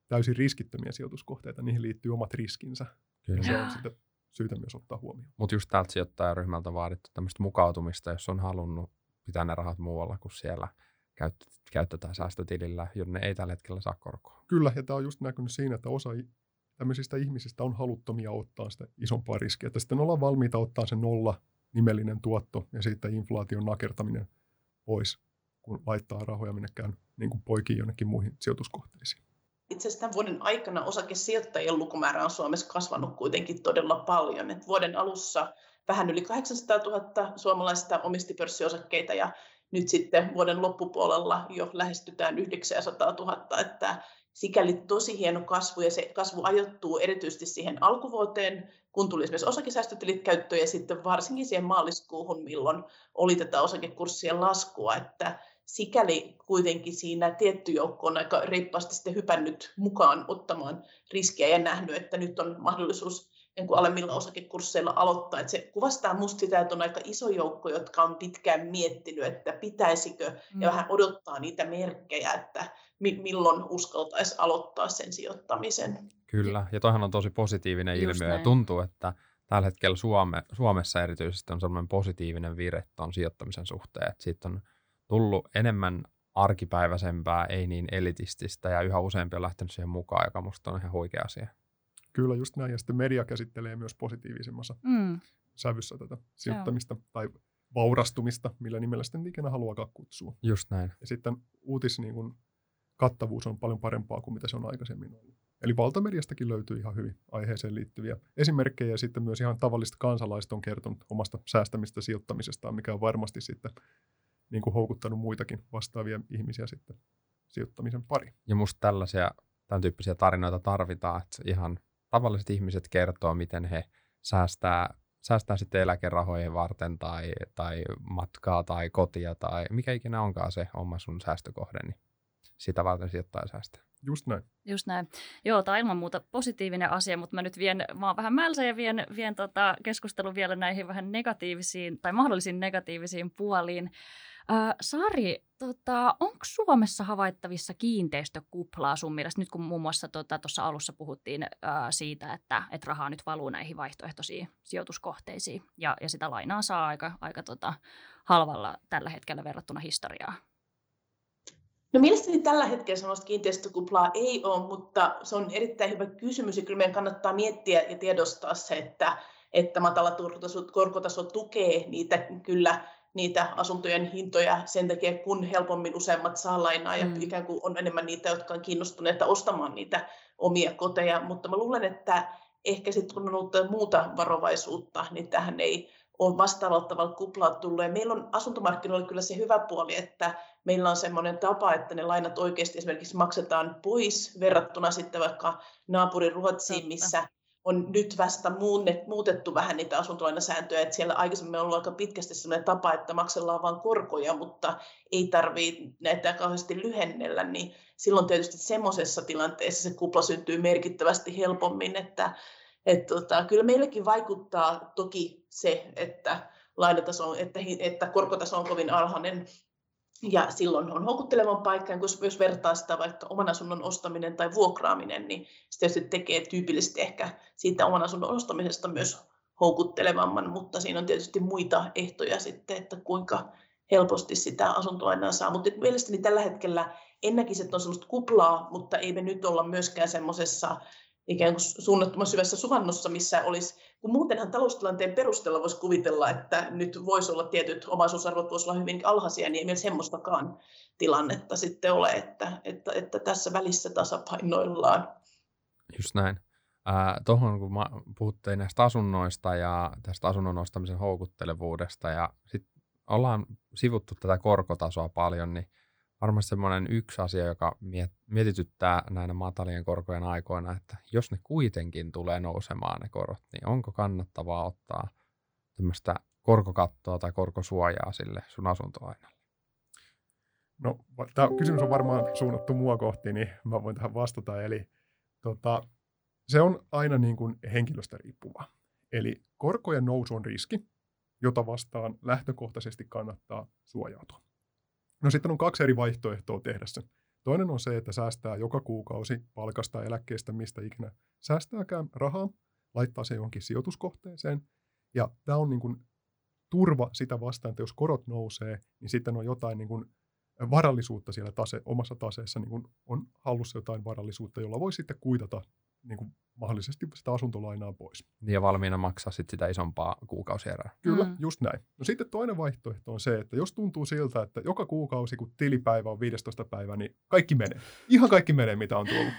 täysin riskittömiä sijoituskohteita, niihin liittyy omat riskinsä. Kyllä. Ja se on sitten syytä myös ottaa huomioon. Mutta just täältä sijoittajaryhmältä vaadittu tämmöistä mukautumista, jos on halunnut pitää ne rahat muualla kuin siellä käytetään säästötilillä, jonne ei tällä hetkellä saa korkoa. Kyllä, ja tämä on just näkynyt siinä, että osa tämmöisistä ihmisistä on haluttomia ottaa sitä isompaa riskiä, että sitten ollaan valmiita ottaa se nolla nimellinen tuotto ja sitten inflaation nakertaminen pois, kun laittaa rahoja minnekään niin kuin poikiin jonnekin muihin sijoituskohteisiin. Itse asiassa tämän vuoden aikana osakesijoittajien lukumäärä on Suomessa kasvanut kuitenkin todella paljon. Et vuoden alussa vähän yli 800 000 suomalaista omisti pörssiosakkeita ja nyt sitten vuoden loppupuolella jo lähestytään 900 000, että sikäli tosi hieno kasvu ja se kasvu ajoittuu erityisesti siihen alkuvuoteen, kun tuli esimerkiksi osakesäästötilit käyttöön ja sitten varsinkin siihen maaliskuuhun, milloin oli tätä osakekurssien laskua, että sikäli kuitenkin siinä tietty joukko on aika reippaasti sitten hypännyt mukaan ottamaan riskiä ja nähnyt, että nyt on mahdollisuus niin kuin alemmilla osakekursseilla aloittaa. Että se kuvastaa musta sitä, että on aika iso joukko, jotka on pitkään miettinyt, että pitäisikö, mm. ja vähän odottaa niitä merkkejä, että mi- milloin uskaltaisi aloittaa sen sijoittamisen. Kyllä, ja toihan on tosi positiivinen Just ilmiö, näin. ja tuntuu, että tällä hetkellä Suome, Suomessa erityisesti on sellainen positiivinen vire tuon sijoittamisen suhteen, että siitä on tullut enemmän arkipäiväisempää, ei niin elitististä, ja yhä useampi on lähtenyt siihen mukaan, joka musta on ihan huikea asia. Kyllä just näin, ja sitten media käsittelee myös positiivisemmassa Mm. sävyssä tätä sijoittamista tai vaurastumista, millä nimellä sitten ikinä haluakaan kutsua. Just näin. Ja sitten uutis niin kuin, kattavuus on paljon parempaa kuin mitä se on aikaisemmin ollut. Eli valtamediastakin löytyy ihan hyvin aiheeseen liittyviä esimerkkejä ja sitten myös ihan tavallista kansalaiset on kertonut omasta säästämistä sijoittamisestaan, mikä on varmasti sitten niin kuin houkuttanut muitakin vastaavia ihmisiä sitten sijoittamisen pari. Ja musta tällaisia, tämän tyyppisiä tarinoita tarvitaan, että ihan tavalliset ihmiset kertoo, miten he säästää, säästää sitten eläkerahojen varten tai, tai matkaa tai kotia tai mikä ikinä onkaan se oma sun säästökohde, niin sitä varten sijoittaa säästää. Just näin. Just näin. Joo, tämä on ilman muuta positiivinen asia, mutta mä nyt vien, mä oon vähän mälsä ja vien, vien tota keskustelun vielä näihin vähän negatiivisiin tai mahdollisiin negatiivisiin puoliin. Sari, tota, onko Suomessa havaittavissa kiinteistökuplaa sun mielestä, nyt kun muun muassa tuossa tota, alussa puhuttiin äh, siitä, että et rahaa nyt valuu näihin vaihtoehtoisiin sijoituskohteisiin ja, ja sitä lainaa saa aika, aika tota, halvalla tällä hetkellä verrattuna historiaan? No mielestäni tällä hetkellä sellaista kiinteistökuplaa ei ole, mutta se on erittäin hyvä kysymys ja kyllä meidän kannattaa miettiä ja tiedostaa se, että, että matala korkotaso tukee niitä kyllä niitä asuntojen hintoja sen takia, kun helpommin useammat saa lainaa ja Mm. ikään kuin on enemmän niitä, jotka on kiinnostuneita ostamaan niitä omia koteja. Mutta mä luulen, että ehkä sitten kun on ollut muuta varovaisuutta, niin tähän ei ole vastaavalla tavalla kuplaa tullut. Ja meillä on asuntomarkkinoilla kyllä se hyvä puoli, että meillä on semmoinen tapa, että ne lainat oikeasti esimerkiksi maksetaan pois verrattuna sitten vaikka naapurin Ruotsiin, missä on nyt vasta muutettu vähän niitä asuntolainasääntöjä, että siellä aikaisemmin on ollut aika pitkästi sellainen tapa, että maksellaan vain korkoja, mutta ei tarvitse näitä kauheasti lyhennellä, niin silloin tietysti semmoisessa tilanteessa se kupla syntyy merkittävästi helpommin, että et tota, kyllä meillekin vaikuttaa toki se, että lainataso, että, että korkotaso on kovin alhainen, ja silloin on houkuttelevan paikka, kun jos vertaa sitä vaikka oman asunnon ostaminen tai vuokraaminen, niin se tietysti tekee tyypillisesti ehkä siitä oman asunnon ostamisesta myös houkuttelevamman, mutta siinä on tietysti muita ehtoja sitten, että kuinka helposti sitä asuntolainaa saa. Mutta mielestäni tällä hetkellä en näkisi, että on sellaista kuplaa, mutta ei me nyt olla myöskään semmoisessa ikään kuin suunnattoman syvässä suvannossa, missä olisi, kun muutenhan taloustilanteen perusteella voisi kuvitella, että nyt voisi olla tietyt omaisuusarvot voisi olla hyvin alhaisia, niin ei meillä semmoistakaan tilannetta sitten ole, että, että, että tässä välissä tasapainoillaan. Just näin. Ää, Tuohon kun puhuttiin näistä asunnoista ja tästä asunnon ostamisen houkuttelevuudesta ja sitten ollaan sivuttu tätä korkotasoa paljon, niin varmasti semmoinen yksi asia, joka miet- mietityttää näinä matalien korkojen aikoina, että jos ne kuitenkin tulee nousemaan ne korot, niin onko kannattavaa ottaa tämmöistä korkokattoa tai korkosuojaa sille sun asuntolainalle? No, tämä kysymys on varmaan suunnattu mua kohti, niin mä voin tähän vastata. Eli tota, se on aina niin kuin henkilöstä riippuva. Eli korkojen nousu on riski, jota vastaan lähtökohtaisesti kannattaa suojautua. No sitten on kaksi eri vaihtoehtoa tehdä se. Toinen on se, että säästää joka kuukausi palkasta, eläkkeestä, mistä ikinä säästääkään rahaa, laittaa se johonkin sijoituskohteeseen. Ja tämä on niin kuin turva sitä vastaan, että jos korot nousee, niin sitten on jotain niin kuin varallisuutta siellä tase, omassa taseessa, niin kuin on hallussa jotain varallisuutta, jolla voi sitten kuitata niin kuin mahdollisesti sitä asuntolainaa pois. Niin ja valmiina maksaa sit sitä isompaa kuukausierää. Kyllä, Mm. just näin. No sitten toinen vaihtoehto on se, että jos tuntuu siltä, että joka kuukausi, kun tilipäivä on 15 päivä, niin kaikki menee. Ihan kaikki menee, mitä on tullut.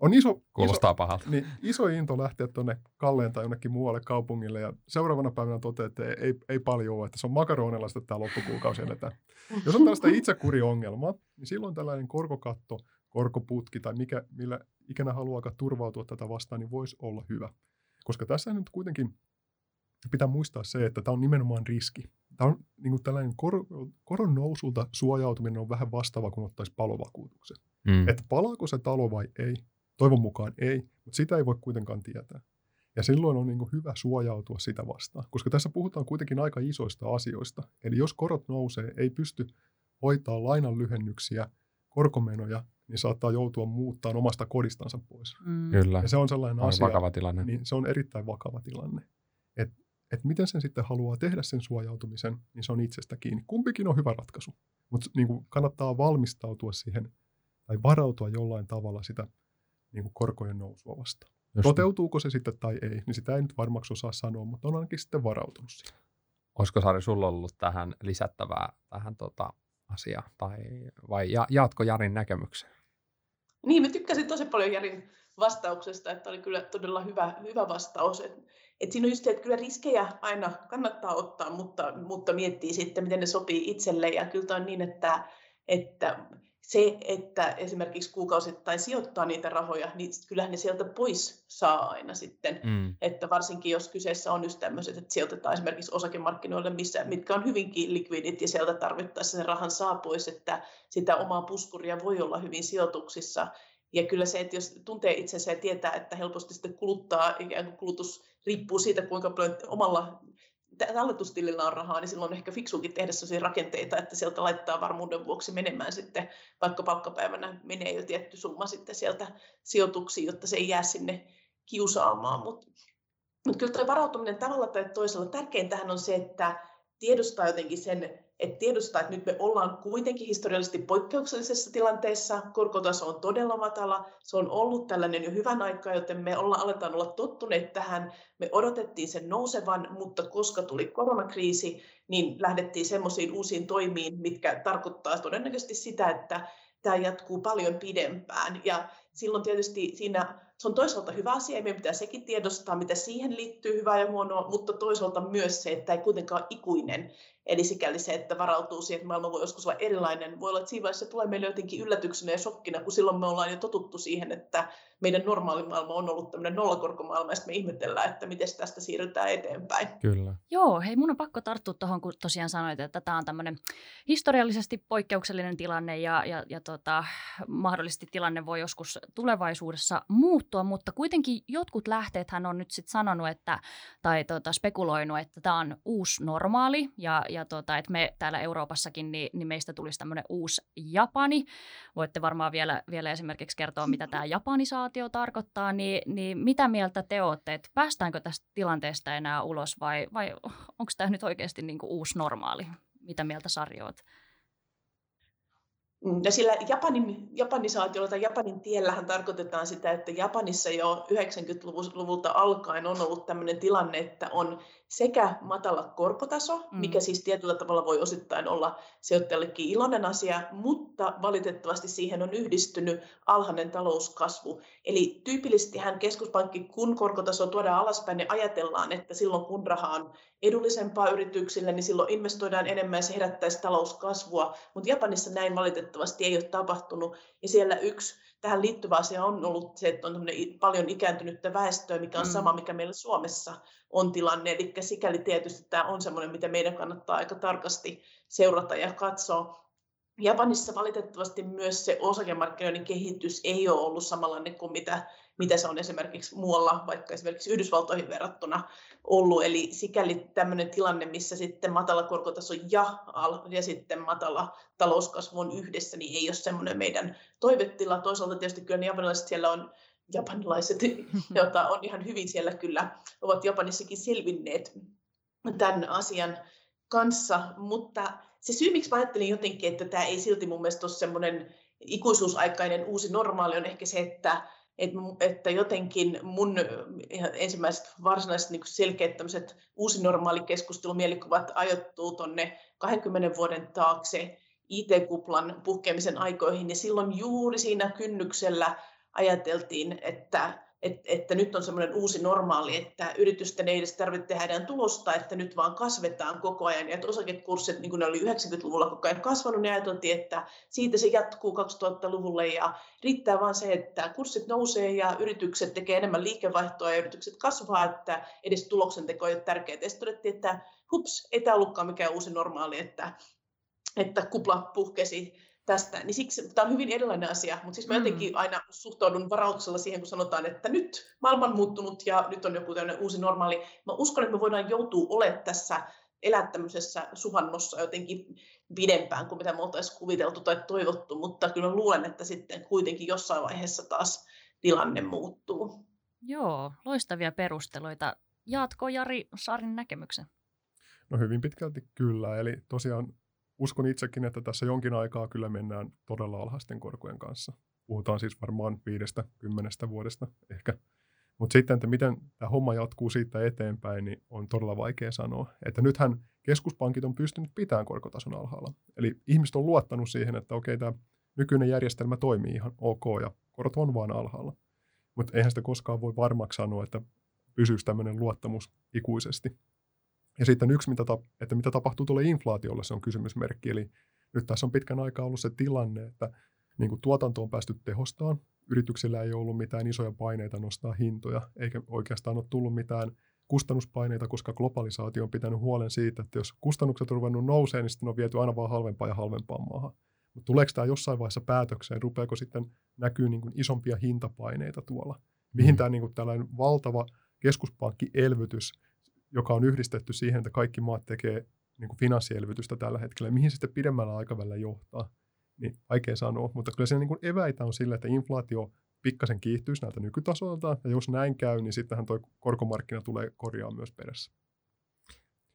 On iso, Kuulostaa iso, pahalta. niin, iso into lähteä tuonne Kalleen tai jonnekin muualle kaupungille ja seuraavana päivänä toteaa, että ei, ei paljon ole, että se on makaronilla sitten tämä loppukuukausi eletään. Jos on tällaista itsekuriongelmaa, niin silloin tällainen korkokatto, korkoputki tai mikä, millä ikänä haluaa turvautua tätä vastaan, niin voisi olla hyvä. Koska tässä nyt kuitenkin pitää muistaa se, että tämä on nimenomaan riski. Tämä on niin kuin tällainen kor, koron nousulta suojautuminen on vähän vastaava kuin ottaisi palovakuutuksen. Mm. Että palaako se talo vai ei, toivon mukaan ei, mutta sitä ei voi kuitenkaan tietää. Ja silloin on niin kuin hyvä suojautua sitä vastaan, koska tässä puhutaan kuitenkin aika isoista asioista. Eli jos korot nousee, ei pysty hoitaa lainan lyhennyksiä, korkomenoja, niin saattaa joutua muuttaa omasta kodistansa pois. Mm. Kyllä. Ja se on sellainen on asia, vakava tilanne. niin se on erittäin vakava tilanne. Et, et miten sen sitten haluaa tehdä sen suojautumisen, niin se on itsestä kiinni. Kumpikin on hyvä ratkaisu, mutta niin kuin kannattaa valmistautua siihen tai varautua jollain tavalla sitä niin kuin korkojen nousua vastaan. Just, Toteutuuko se sitten tai ei, niin sitä ei nyt varmaksi osaa sanoa, mutta on ainakin sitten varautunut siihen. Olisiko Sari sulla ollut tähän lisättävää tähän tota asiaan? Tai, vai ja, jaatko Jarin näkemyksen? Niin, mä tykkäsin tosi paljon Jarin vastauksesta, että oli kyllä todella hyvä, hyvä vastaus. Et, et siinä on just se, että kyllä riskejä aina kannattaa ottaa, mutta, mutta miettii sitten, miten ne sopii itselle. Ja kyllä on niin, että, että se, että esimerkiksi kuukausittain sijoittaa niitä rahoja, niin kyllähän ne sieltä pois saa aina sitten. Mm. Että varsinkin jos kyseessä on just tämmöiset, että sijoitetaan esimerkiksi osakemarkkinoille, missä, mitkä on hyvinkin likvidit ja sieltä tarvittaessa sen rahan saa pois, että sitä omaa puskuria voi olla hyvin sijoituksissa. Ja kyllä se, että jos tuntee itsensä ja tietää, että helposti sitten kuluttaa, ikään kuin kulutus riippuu siitä, kuinka paljon omalla talletustilillä on rahaa, niin silloin on ehkä fiksuukin tehdä sellaisia rakenteita, että sieltä laittaa varmuuden vuoksi menemään sitten, vaikka palkkapäivänä menee jo tietty summa sitten sieltä sijoituksiin, jotta se ei jää sinne kiusaamaan. Mutta mut kyllä tuo varautuminen tavalla tai toisella, tärkeintähän on se, että tiedostaa jotenkin sen, että tiedostaa, että nyt me ollaan kuitenkin historiallisesti poikkeuksellisessa tilanteessa, korkotaso on todella matala, se on ollut tällainen jo hyvän aikaa, joten me ollaan, aletaan olla tottuneet tähän, me odotettiin sen nousevan, mutta koska tuli koronakriisi, niin lähdettiin semmoisiin uusiin toimiin, mitkä tarkoittaa todennäköisesti sitä, että tämä jatkuu paljon pidempään. Ja silloin tietysti siinä se on toisaalta hyvä asia, ja meidän pitää sekin tiedostaa, mitä siihen liittyy, hyvää ja huonoa, mutta toisaalta myös se, että ei kuitenkaan ikuinen. Eli sikäli se, että varautuu siihen, että maailma voi joskus olla erilainen. Voi olla, että siinä vaiheessa se tulee meille jotenkin yllätyksenä ja shokkina, kun silloin me ollaan jo totuttu siihen, että meidän normaali maailma on ollut tämmöinen nollakorkomaailma, ja sitten me ihmetellään, että miten tästä siirrytään eteenpäin. Kyllä. Joo, hei mun on pakko tarttua tuohon, kun tosiaan sanoit, että tämä on tämmöinen historiallisesti poikkeuksellinen tilanne ja, ja, ja tota, mahdollisesti tilanne voi joskus tulevaisuudessa muuttua, mutta kuitenkin jotkut lähteethän on nyt sitten sanonut, että, tai tota, spekuloinut, että tämä on uusi normaali ja, ja tota, että me täällä Euroopassakin, niin, niin meistä tulisi tämmöinen uusi Japani. Voitte varmaan vielä, vielä esimerkiksi kertoa, mitä tämä japanisaatio tarkoittaa, niin, niin mitä mieltä te olette, että päästäänkö tästä tilanteesta enää ulos vai, vai onko tämä nyt oikeasti niin kuin uusi normaali? Mitä mieltä Sari oot? Ja sillä Japanin, japanisaatiolla tai Japanin tiellähän tarkoitetaan sitä, että Japanissa jo 90-luvulta alkaen on ollut tämmöinen tilanne, että on sekä matala korkotaso, mm. mikä siis tietyllä tavalla voi osittain olla sijoittajallekin iloinen asia, mutta valitettavasti siihen on yhdistynyt alhainen talouskasvu. Eli tyypillisesti hän keskuspankki, kun korkotaso tuodaan alaspäin, niin ajatellaan, että silloin kun raha on edullisempaa yrityksille, niin silloin investoidaan enemmän ja se herättäisi talouskasvua. Mutta Japanissa näin valitettavasti ei ole tapahtunut. Ja siellä yksi tähän liittyvä asia on ollut se, että on paljon ikääntynyttä väestöä, mikä on mm. sama, mikä meillä Suomessa on tilanne. Eli sikäli tietysti tämä on sellainen, mitä meidän kannattaa aika tarkasti seurata ja katsoa. Japanissa valitettavasti myös se osakemarkkinoiden kehitys ei ole ollut samanlainen kuin mitä, mitä se on esimerkiksi muualla, vaikka esimerkiksi Yhdysvaltoihin verrattuna ollut. Eli sikäli tämmöinen tilanne, missä sitten matala korkotaso ja, ja sitten matala talouskasvu on yhdessä, niin ei ole semmoinen meidän toivetila. Toisaalta tietysti kyllä ne japanilaiset siellä on japanilaiset, joita on ihan hyvin siellä kyllä, ovat Japanissakin selvinneet tämän asian kanssa, mutta se syy, miksi mä ajattelin jotenkin, että tämä ei silti mun mielestä ole semmoinen ikuisuusaikainen uusi normaali, on ehkä se, että, että jotenkin mun ensimmäiset varsinaiset niin selkeät tämmöiset uusi normaali keskustelumielikkuvat ajoittuu tuonne 20 vuoden taakse IT-kuplan puhkeamisen aikoihin, ja silloin juuri siinä kynnyksellä ajateltiin, että että, että nyt on semmoinen uusi normaali, että yritysten ei edes tarvitse tehdä enää tulosta, että nyt vaan kasvetaan koko ajan. Ja että osakekurssit, niin kuin ne oli 90-luvulla koko ajan kasvanut, niin ajateltiin, että siitä se jatkuu 2000-luvulle ja riittää vaan se, että kurssit nousee ja yritykset tekee enemmän liikevaihtoa ja yritykset kasvaa, että edes tuloksen teko ei ole tärkeää. Ja sitten todettiin, että hups, ei tämä ollutkaan mikään uusi normaali, että, että kupla puhkesi tästä, niin siksi tämä on hyvin erilainen asia, mutta siis mä mm. jotenkin aina suhtaudun varauksella siihen, kun sanotaan, että nyt maailma on muuttunut ja nyt on joku uusi normaali. Mä uskon, että me voidaan joutua olemaan tässä elää tämmöisessä suhannossa jotenkin pidempään kuin mitä me oltaisiin kuviteltu tai toivottu, mutta kyllä luulen, että sitten kuitenkin jossain vaiheessa taas tilanne muuttuu. Joo, loistavia perusteluita. Jaatko Jari Saarin näkemyksen? No hyvin pitkälti kyllä, eli tosiaan uskon itsekin, että tässä jonkin aikaa kyllä mennään todella alhaisten korkojen kanssa. Puhutaan siis varmaan viidestä, kymmenestä vuodesta ehkä. Mutta sitten, että miten tämä homma jatkuu siitä eteenpäin, niin on todella vaikea sanoa. Että nythän keskuspankit on pystynyt pitämään korkotason alhaalla. Eli ihmiset on luottanut siihen, että okei, tämä nykyinen järjestelmä toimii ihan ok ja korot on vaan alhaalla. Mutta eihän sitä koskaan voi varmaksi sanoa, että pysyisi tämmöinen luottamus ikuisesti. Ja sitten yksi, mitä, ta- että mitä tapahtuu tuolle inflaatiolle, se on kysymysmerkki. Eli nyt tässä on pitkän aikaa ollut se tilanne, että niin kuin tuotanto on päästy tehostaan, yrityksillä ei ollut mitään isoja paineita nostaa hintoja, eikä oikeastaan ole tullut mitään kustannuspaineita, koska globalisaatio on pitänyt huolen siitä, että jos kustannukset on ruvennut nousee, niin sitten on viety aina vaan halvempaa ja halvempaa maahan. Mutta tuleeko tämä jossain vaiheessa päätökseen, rupeako sitten näkyy niin kuin isompia hintapaineita tuolla? Mihin mm. tämä niin kuin tällainen valtava keskuspankkielvytys joka on yhdistetty siihen, että kaikki maat tekee niin finanssielvytystä tällä hetkellä. Mihin se sitten pidemmällä aikavälillä johtaa, niin vaikea sanoa. Mutta kyllä se niin eväitä on sillä, että inflaatio pikkasen kiihtyisi näiltä nykytasoilta, ja jos näin käy, niin sittenhän tuo korkomarkkina tulee korjaa myös perässä.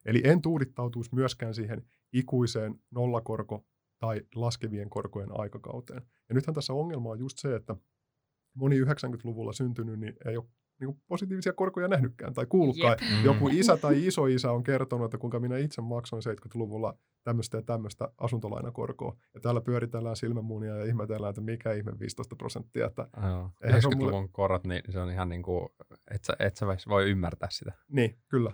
Eli en tuudittautuisi myöskään siihen ikuiseen nollakorko- tai laskevien korkojen aikakauteen. Ja nythän tässä ongelma on just se, että moni 90-luvulla syntynyt niin ei ole niin kuin positiivisia korkoja nähnytkään tai kuullutkaan. Yep. Mm. Joku isä tai iso isä on kertonut, että kuinka minä itse maksoin 70-luvulla tämmöistä ja tämmöistä asuntolainakorkoa. Ja täällä pyöritellään silmämuunia ja ihmetellään, että mikä ihme 15 prosenttia. Että Joo. 90-luvun mulle... korot, niin se on ihan niin kuin, et sä, et sä voi ymmärtää sitä. Niin, kyllä.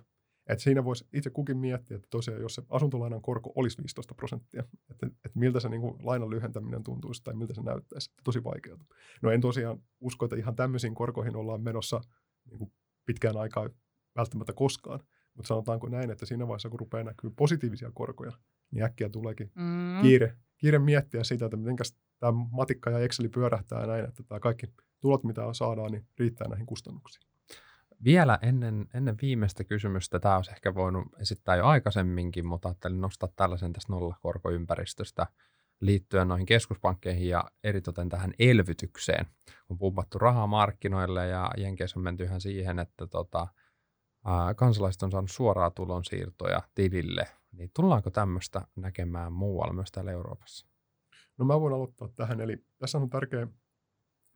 Et siinä voisi itse kukin miettiä, että tosiaan jos se asuntolainan korko olisi 15 prosenttia, että, että miltä se niin kuin lainan lyhentäminen tuntuisi tai miltä se näyttäisi. Tosi vaikeaa. No en tosiaan usko, että ihan tämmöisiin korkoihin ollaan menossa niin kuin pitkään aikaa välttämättä koskaan. Mutta sanotaanko näin, että siinä vaiheessa, kun rupeaa näkyy positiivisia korkoja, niin äkkiä tuleekin mm. kiire, kiire miettiä sitä, että miten tämä matikka ja Exceli pyörähtää näin, että tämä kaikki tulot, mitä saadaan, niin riittää näihin kustannuksiin. Vielä ennen, ennen viimeistä kysymystä, tämä olisi ehkä voinut esittää jo aikaisemminkin, mutta ajattelin nostaa tällaisen tästä nollakorkoympäristöstä liittyen noihin keskuspankkeihin ja eritoten tähän elvytykseen. On pumpattu rahaa markkinoille ja Jenkeissä on menty ihan siihen, että tota, ää, kansalaiset on saanut suoraa tulonsiirtoja tilille. Niin tullaanko tämmöistä näkemään muualla myös täällä Euroopassa? No mä voin aloittaa tähän. Eli tässä on tärkeää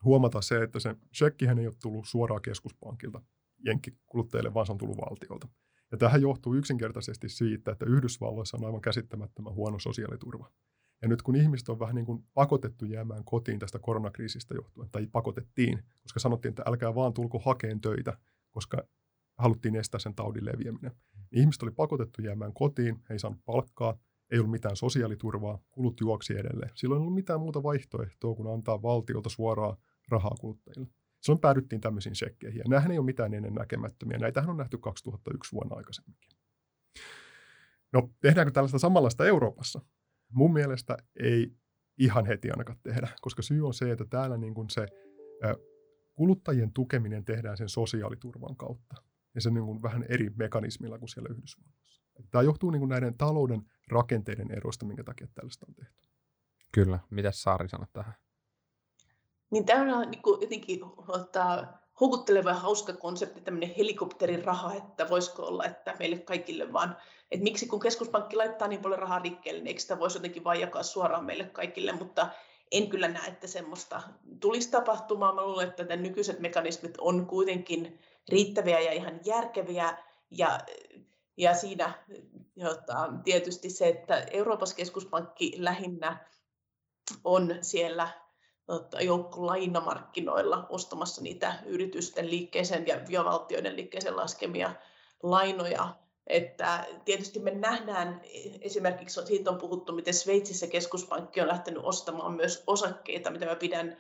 huomata se, että se shekkihän ei ole tullut suoraan keskuspankilta jenkkikuluttajille, vaan se on tullut valtiolta. Ja tähän johtuu yksinkertaisesti siitä, että Yhdysvalloissa on aivan käsittämättömän huono sosiaaliturva. Ja nyt kun ihmiset on vähän niin kuin pakotettu jäämään kotiin tästä koronakriisistä johtuen, tai pakotettiin, koska sanottiin, että älkää vaan tulko hakeen töitä, koska haluttiin estää sen taudin leviäminen. Niin ihmiset oli pakotettu jäämään kotiin, he ei saanut palkkaa, ei ollut mitään sosiaaliturvaa, kulut juoksi edelleen. Silloin ei ollut mitään muuta vaihtoehtoa kuin antaa valtiolta suoraa rahaa kuluttajille. Silloin päädyttiin tämmöisiin shekkeihin. Ja nämähän ei ole mitään ennen näkemättömiä. Näitähän on nähty 2001 vuonna aikaisemminkin. No, tehdäänkö tällaista samanlaista Euroopassa? Mun mielestä ei ihan heti ainakaan tehdä, koska syy on se, että täällä niin kuin se kuluttajien tukeminen tehdään sen sosiaaliturvan kautta. Ja se niin kuin vähän eri mekanismilla kuin siellä Yhdysvalloissa. Tämä johtuu niin kuin näiden talouden rakenteiden eroista, minkä takia tällaista on tehty. Kyllä. Mitä Saari sanoi tähän? Niin tämä on niin kuin jotenkin ottaa houkutteleva ja hauska konsepti, tämmöinen helikopterin raha, että voisiko olla, että meille kaikille vaan, että miksi kun keskuspankki laittaa niin paljon rahaa rikkeelle, niin eikö sitä voisi jotenkin vain jakaa suoraan meille kaikille, mutta en kyllä näe, että semmoista tulisi tapahtumaan. Mä luulen, että tämän nykyiset mekanismit on kuitenkin riittäviä ja ihan järkeviä, ja, ja siinä jota, tietysti se, että Euroopassa keskuspankki lähinnä on siellä joukko lainamarkkinoilla ostamassa niitä yritysten liikkeeseen ja, valtioiden liikkeeseen laskemia lainoja. Että tietysti me nähdään, esimerkiksi siitä on puhuttu, miten Sveitsissä keskuspankki on lähtenyt ostamaan myös osakkeita, mitä mä pidän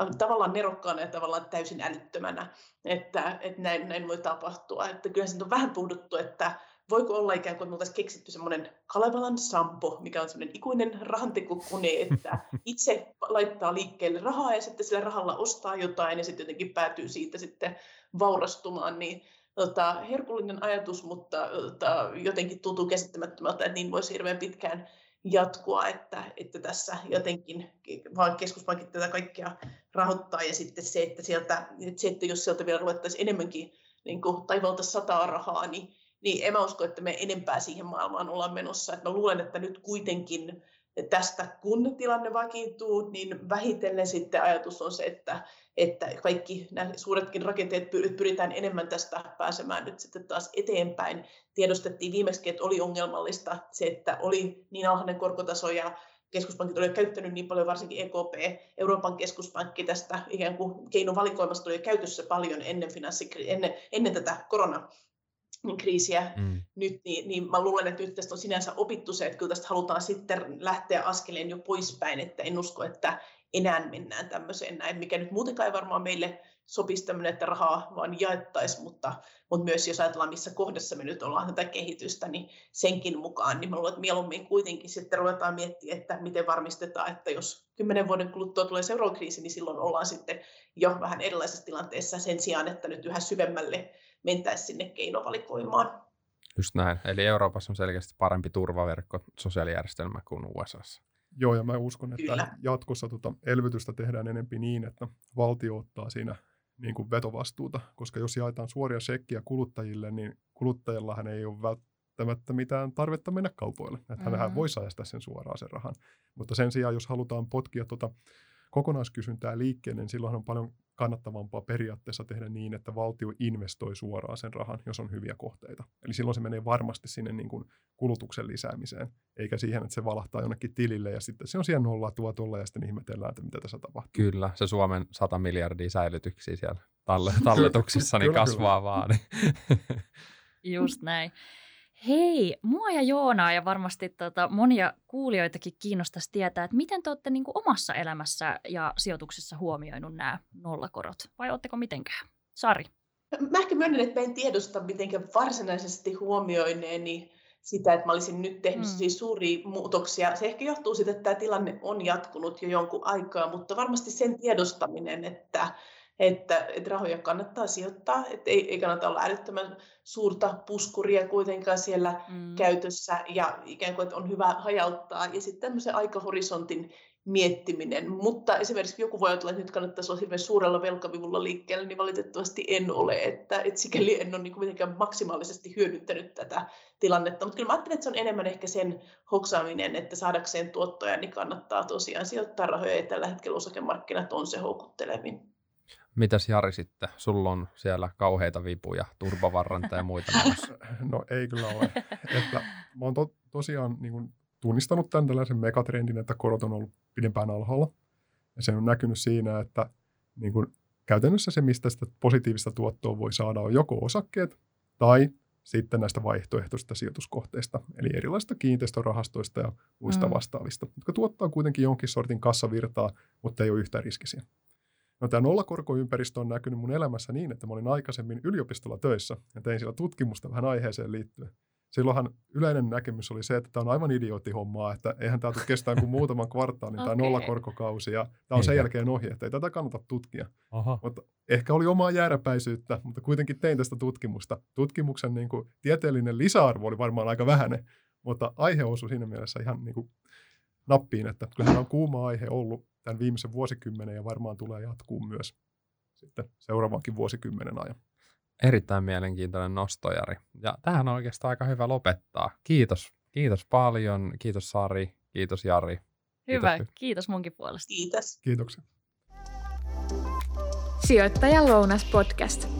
äh, tavallaan nerokkaana ja tavallaan täysin älyttömänä, että, että näin, näin voi tapahtua. Että kyllä siitä on vähän puhuttu, että voiko olla ikään kuin, että me keksitty semmoinen Kalevalan sampo, mikä on semmoinen ikuinen rahantekokone, että itse laittaa liikkeelle rahaa ja sitten sillä rahalla ostaa jotain ja sitten jotenkin päätyy siitä sitten vaurastumaan, niin tota, herkullinen ajatus, mutta tota, jotenkin tuntuu käsittämättömältä, että niin voisi hirveän pitkään jatkua, että, että tässä jotenkin vaan keskuspankit tätä kaikkea rahoittaa ja sitten se, että, sieltä, että, se, että jos sieltä vielä ruvettaisiin enemmänkin niin kuin taivalta sataa rahaa, niin niin en mä usko, että me enempää siihen maailmaan ollaan menossa. Et mä luulen, että nyt kuitenkin tästä, kun tilanne vakiintuu, niin vähitellen sitten ajatus on se, että, että kaikki nämä suuretkin rakenteet pyritään enemmän tästä pääsemään nyt sitten taas eteenpäin. Tiedostettiin viimeksi, että oli ongelmallista se, että oli niin alhainen korkotaso ja keskuspankit olivat käyttänyt niin paljon, varsinkin EKP, Euroopan keskuspankki tästä ikään kuin keinovalikoimasta oli käytössä paljon ennen, ennen, ennen tätä korona kriisiä mm. nyt, niin, niin mä luulen, että nyt tästä on sinänsä opittu se, että kyllä tästä halutaan sitten lähteä askeleen jo poispäin, että en usko, että enää mennään tämmöiseen näin, mikä nyt muutenkaan ei varmaan meille sopisi tämmöinen, että rahaa vaan jaettaisiin, mutta, mutta myös jos ajatellaan, missä kohdassa me nyt ollaan tätä kehitystä, niin senkin mukaan, niin mä luulen, että mieluummin kuitenkin sitten ruvetaan miettimään, että miten varmistetaan, että jos kymmenen vuoden kuluttua tulee seuraava kriisi, niin silloin ollaan sitten jo vähän erilaisessa tilanteessa sen sijaan, että nyt yhä syvemmälle mentäisiin sinne keinovalikoimaan. Just näin. Eli Euroopassa on selkeästi parempi turvaverkko sosiaalijärjestelmä kuin USAssa. Joo, ja mä uskon, että Kyllä. jatkossa tuota elvytystä tehdään enempi niin, että valtio ottaa siinä niin kuin vetovastuuta, koska jos jaetaan suoria sekkiä kuluttajille, niin kuluttajillahan ei ole välttämättä mitään tarvetta mennä kaupoille. Että mm-hmm. hänhän voi säästää sen suoraan sen rahan. Mutta sen sijaan, jos halutaan potkia tuota kokonaiskysyntää liikkeelle, niin silloin on paljon kannattavampaa periaatteessa tehdä niin, että valtio investoi suoraan sen rahan, jos on hyviä kohteita. Eli silloin se menee varmasti sinne niin kuin kulutuksen lisäämiseen, eikä siihen, että se valahtaa jonnekin tilille ja sitten se on siellä nolla tuo tuolla ja sitten ihmetellään, että mitä tässä tapahtuu. Kyllä, se Suomen 100 miljardia säilytyksiä siellä talletuksissa niin kasvaa vaan. Niin. Just näin. Hei, mua ja Joonaa ja varmasti tota, monia kuulijoitakin kiinnostaisi tietää, että miten te olette niin kuin omassa elämässä ja sijoituksessa huomioinut nämä nollakorot, vai oletteko mitenkään? Sari. Mä ehkä myönnän, että mä en tiedosta mitenkään varsinaisesti huomioineeni sitä, että mä olisin nyt tehnyt mm. siis suuria muutoksia. Se ehkä johtuu siitä, että tämä tilanne on jatkunut jo jonkun aikaa, mutta varmasti sen tiedostaminen, että että, että rahoja kannattaa sijoittaa, että ei, ei kannata olla älyttömän suurta puskuria kuitenkaan siellä mm. käytössä ja ikään kuin, että on hyvä hajauttaa ja sitten tämmöisen aikahorisontin miettiminen, mutta esimerkiksi joku voi ajatella, että nyt kannattaisi olla hirveän suurella velkavivulla liikkeellä, niin valitettavasti en ole, että, että sikäli en ole niin mitenkään maksimaalisesti hyödyntänyt tätä tilannetta, mutta kyllä mä ajattelen, että se on enemmän ehkä sen hoksaaminen, että saadakseen tuottoja, niin kannattaa tosiaan sijoittaa rahoja, ja tällä hetkellä osakemarkkinat on se houkuttelevin. Mitäs Jari sitten? Sulla on siellä kauheita vipuja, turvavarranta ja muita No ei kyllä ole. että mä oon to, tosiaan niin kuin, tunnistanut tämän tällaisen megatrendin, että korot on ollut pidempään alhaalla. Ja se on näkynyt siinä, että niin kuin, käytännössä se, mistä sitä positiivista tuottoa voi saada, on joko osakkeet tai sitten näistä vaihtoehtoisista sijoituskohteista, eli erilaisista kiinteistörahastoista ja muista mm. vastaavista, jotka tuottaa kuitenkin jonkin sortin kassavirtaa, mutta ei ole yhtään riskisiä. No tämä nollakorkoympäristö on näkynyt mun elämässä niin, että mä olin aikaisemmin yliopistolla töissä ja tein siellä tutkimusta vähän aiheeseen liittyen. Silloinhan yleinen näkemys oli se, että tämä on aivan idioottihommaa, että eihän tämä tule kestää kuin muutaman kvartaalin okay. tämä nollakorkokausi ja tämä on sen jälkeen ohi, että ei tätä kannata tutkia. Aha. Mutta ehkä oli omaa jääräpäisyyttä, mutta kuitenkin tein tästä tutkimusta. Tutkimuksen niin kuin, tieteellinen lisäarvo oli varmaan aika vähäinen, mutta aihe osui siinä mielessä ihan niin kuin, nappiin, että kyllähän on kuuma aihe ollut tämän viimeisen vuosikymmenen ja varmaan tulee jatkuu myös sitten seuraavankin vuosikymmenen ajan. Erittäin mielenkiintoinen nostojari. Ja tähän on oikeastaan aika hyvä lopettaa. Kiitos. Kiitos paljon. Kiitos Sari. Kiitos Jari. Hyvä. Kiitos, kiitos munkin puolesta. Kiitos. Kiitoksia. Sijoittajan lounas podcast.